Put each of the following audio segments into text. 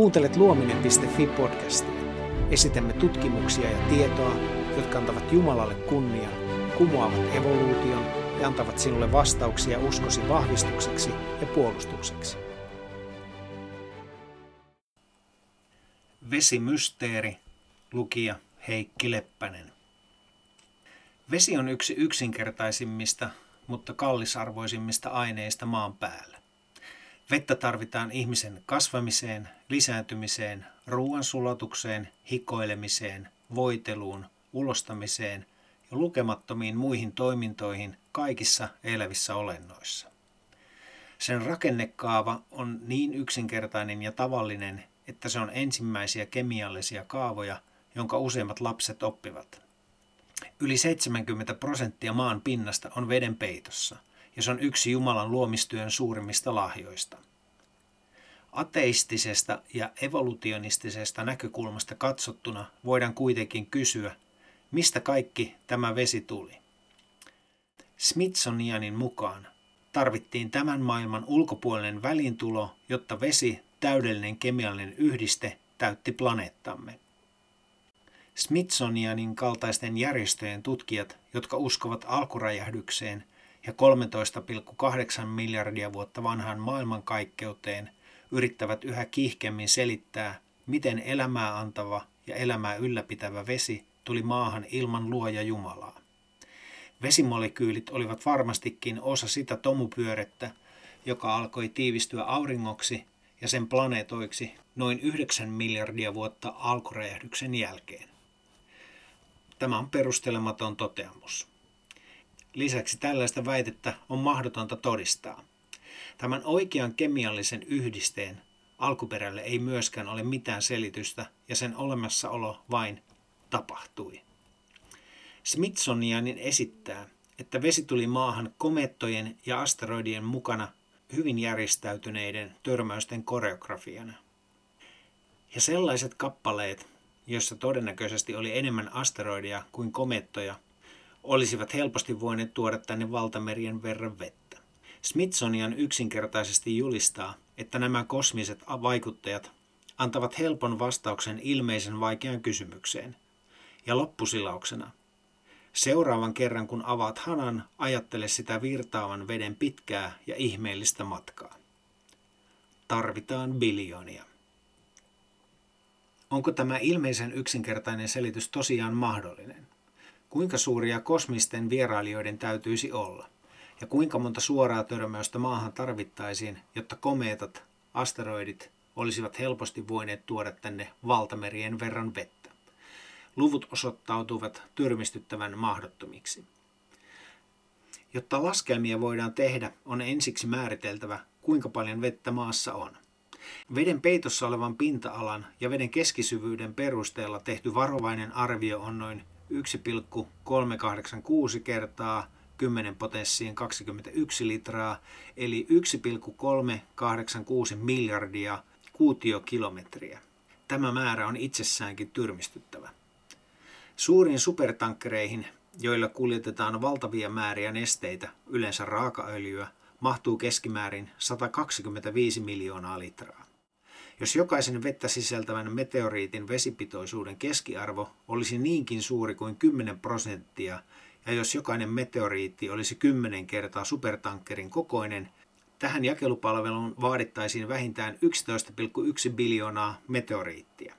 Kuuntelet luominen.fi podcastia. Esitämme tutkimuksia ja tietoa, jotka antavat Jumalalle kunnian, kumoavat evoluution ja antavat sinulle vastauksia uskosi vahvistukseksi ja puolustukseksi. Vesimysteeri, lukija Heikki Leppänen. Vesi on yksi yksinkertaisimmista, mutta kallisarvoisimmista aineista maan päällä. Vettä tarvitaan ihmisen kasvamiseen, lisääntymiseen, ruoansulatukseen, hikoilemiseen, voiteluun, ulostamiseen ja lukemattomiin muihin toimintoihin kaikissa elävissä olennoissa. Sen rakennekaava on niin yksinkertainen ja tavallinen, että se on ensimmäisiä kemiallisia kaavoja, jonka useimmat lapset oppivat. Yli 70 prosenttia maan pinnasta on veden peitossa – ja se on yksi Jumalan luomistyön suurimmista lahjoista. Ateistisesta ja evolutionistisesta näkökulmasta katsottuna voidaan kuitenkin kysyä, mistä kaikki tämä vesi tuli. Smithsonianin mukaan tarvittiin tämän maailman ulkopuolinen välintulo, jotta vesi, täydellinen kemiallinen yhdiste, täytti planeettamme. Smithsonianin kaltaisten järjestöjen tutkijat, jotka uskovat alkuräjähdykseen ja 13,8 miljardia vuotta vanhaan maailmankaikkeuteen, yrittävät yhä kiihkemmin selittää, miten elämää antava ja elämää ylläpitävä vesi tuli maahan ilman luoja Jumalaa. Vesimolekyylit olivat varmastikin osa sitä tomupyörettä, joka alkoi tiivistyä auringoksi ja sen planeetoiksi noin 9 miljardia vuotta alkuräjähdyksen jälkeen. Tämä on perustelematon toteamus. Lisäksi tällaista väitettä on mahdotonta todistaa. Tämän oikean kemiallisen yhdisteen alkuperälle ei myöskään ole mitään selitystä ja sen olemassaolo vain tapahtui. Smithsonianin esittää, että vesi tuli maahan komettojen ja asteroidien mukana hyvin järjestäytyneiden törmäysten koreografiana. Ja sellaiset kappaleet, joissa todennäköisesti oli enemmän asteroidia kuin komettoja, olisivat helposti voineet tuoda tänne valtamerien verran vettä. Smithsonian yksinkertaisesti julistaa, että nämä kosmiset vaikuttajat antavat helpon vastauksen ilmeisen vaikeaan kysymykseen. Ja loppusilauksena. Seuraavan kerran kun avaat hanan, ajattele sitä virtaavan veden pitkää ja ihmeellistä matkaa. Tarvitaan biljoonia. Onko tämä ilmeisen yksinkertainen selitys tosiaan mahdollinen? Kuinka suuria kosmisten vierailijoiden täytyisi olla? Ja kuinka monta suoraa törmäystä maahan tarvittaisiin, jotta komeetat, asteroidit olisivat helposti voineet tuoda tänne valtamerien verran vettä? Luvut osoittautuvat tyrmistyttävän mahdottomiksi. Jotta laskelmia voidaan tehdä, on ensiksi määriteltävä, kuinka paljon vettä maassa on. Veden peitossa olevan pinta-alan ja veden keskisyvyyden perusteella tehty varovainen arvio on noin 1,386 kertaa 10 potenssiin 21 litraa, eli 1,386 miljardia kuutiokilometriä. Tämä määrä on itsessäänkin tyrmistyttävä. Suuriin supertankkereihin, joilla kuljetetaan valtavia määriä nesteitä, yleensä raakaöljyä, mahtuu keskimäärin 125 miljoonaa litraa. Jos jokaisen vettä sisältävän meteoriitin vesipitoisuuden keskiarvo olisi niinkin suuri kuin 10 prosenttia, ja jos jokainen meteoriitti olisi 10 kertaa supertankkerin kokoinen, tähän jakelupalveluun vaadittaisiin vähintään 11,1 biljoonaa meteoriittia.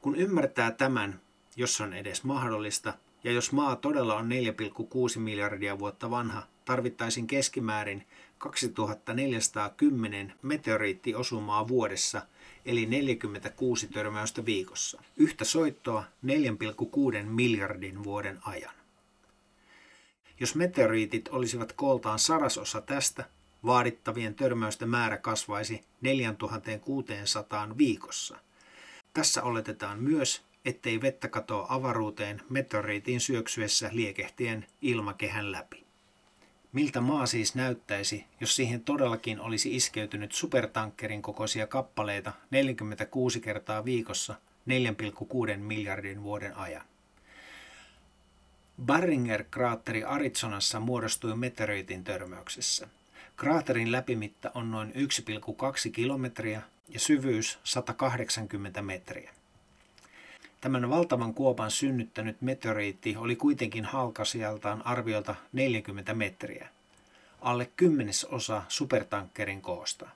Kun ymmärtää tämän, jos on edes mahdollista, ja jos maa todella on 4,6 miljardia vuotta vanha, tarvittaisiin keskimäärin 2410 meteoriittiosumaa vuodessa, eli 46 törmäystä viikossa. Yhtä soittoa 4,6 miljardin vuoden ajan. Jos meteoriitit olisivat kooltaan sarasosa tästä, vaadittavien törmäysten määrä kasvaisi 4600 viikossa. Tässä oletetaan myös, ettei vettä katoa avaruuteen meteoriitin syöksyessä liekehtien ilmakehän läpi. Miltä maa siis näyttäisi, jos siihen todellakin olisi iskeytynyt supertankkerin kokoisia kappaleita 46 kertaa viikossa 4,6 miljardin vuoden ajan? Barringer-kraatteri Arizonassa muodostui meteoriitin törmäyksessä. Kraaterin läpimitta on noin 1,2 kilometriä ja syvyys 180 metriä. Tämän valtavan kuopan synnyttänyt meteoriitti oli kuitenkin halkasijaltaan arviolta 40 metriä, alle kymmenesosa supertankkerin koosta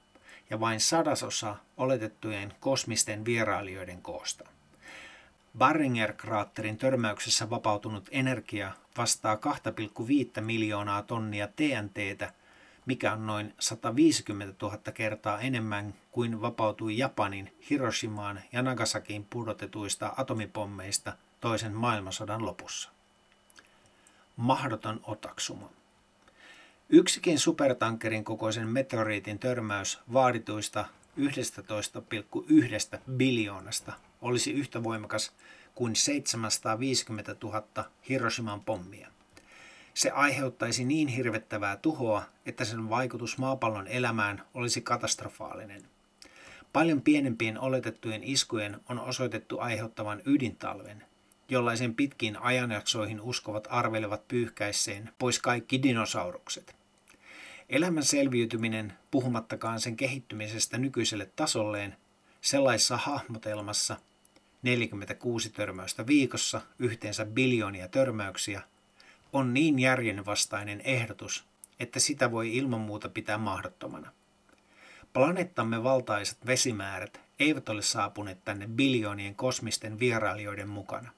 ja vain sadasosa oletettujen kosmisten vierailijoiden koosta. Barringer-kraatterin törmäyksessä vapautunut energia vastaa 2,5 miljoonaa tonnia TNTtä, mikä on noin 150 000 kertaa enemmän kuin vapautui Japanin, Hiroshimaan ja Nagasakiin pudotetuista atomipommeista toisen maailmansodan lopussa. Mahdoton otaksuma. Yksikin supertankerin kokoisen meteoriitin törmäys vaadituista 11,1 biljoonasta olisi yhtä voimakas kuin 750 000 Hiroshiman pommia. Se aiheuttaisi niin hirvettävää tuhoa, että sen vaikutus maapallon elämään olisi katastrofaalinen. Paljon pienempien oletettujen iskujen on osoitettu aiheuttavan ydintalven, jollaisen pitkiin ajanjaksoihin uskovat arvelevat pyyhkäisseen pois kaikki dinosaurukset. Elämän selviytyminen, puhumattakaan sen kehittymisestä nykyiselle tasolleen, sellaisessa hahmotelmassa 46 törmäystä viikossa, yhteensä biljoonia törmäyksiä, on niin järjenvastainen ehdotus, että sitä voi ilman muuta pitää mahdottomana. Planeettamme valtaisat vesimäärät eivät ole saapuneet tänne biljoonien kosmisten vierailijoiden mukana.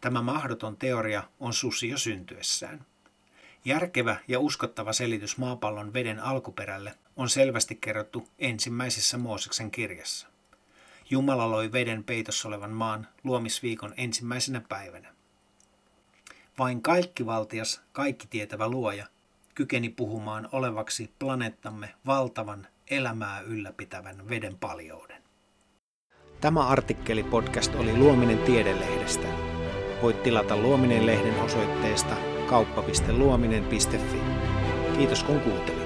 Tämä mahdoton teoria on susi jo syntyessään. Järkevä ja uskottava selitys maapallon veden alkuperälle on selvästi kerrottu ensimmäisessä Mooseksen kirjassa. Jumala loi veden peitossa olevan maan luomisviikon ensimmäisenä päivänä. Vain kaikkivaltias, kaikki tietävä luoja kykeni puhumaan olevaksi planeettamme valtavan elämää ylläpitävän veden paljouden. Tämä artikkeli podcast oli Luominen tiedelehdestä. Voit tilata Luominen lehden osoitteesta kauppa.luominen.fi. Kiitos kun kuuntelit.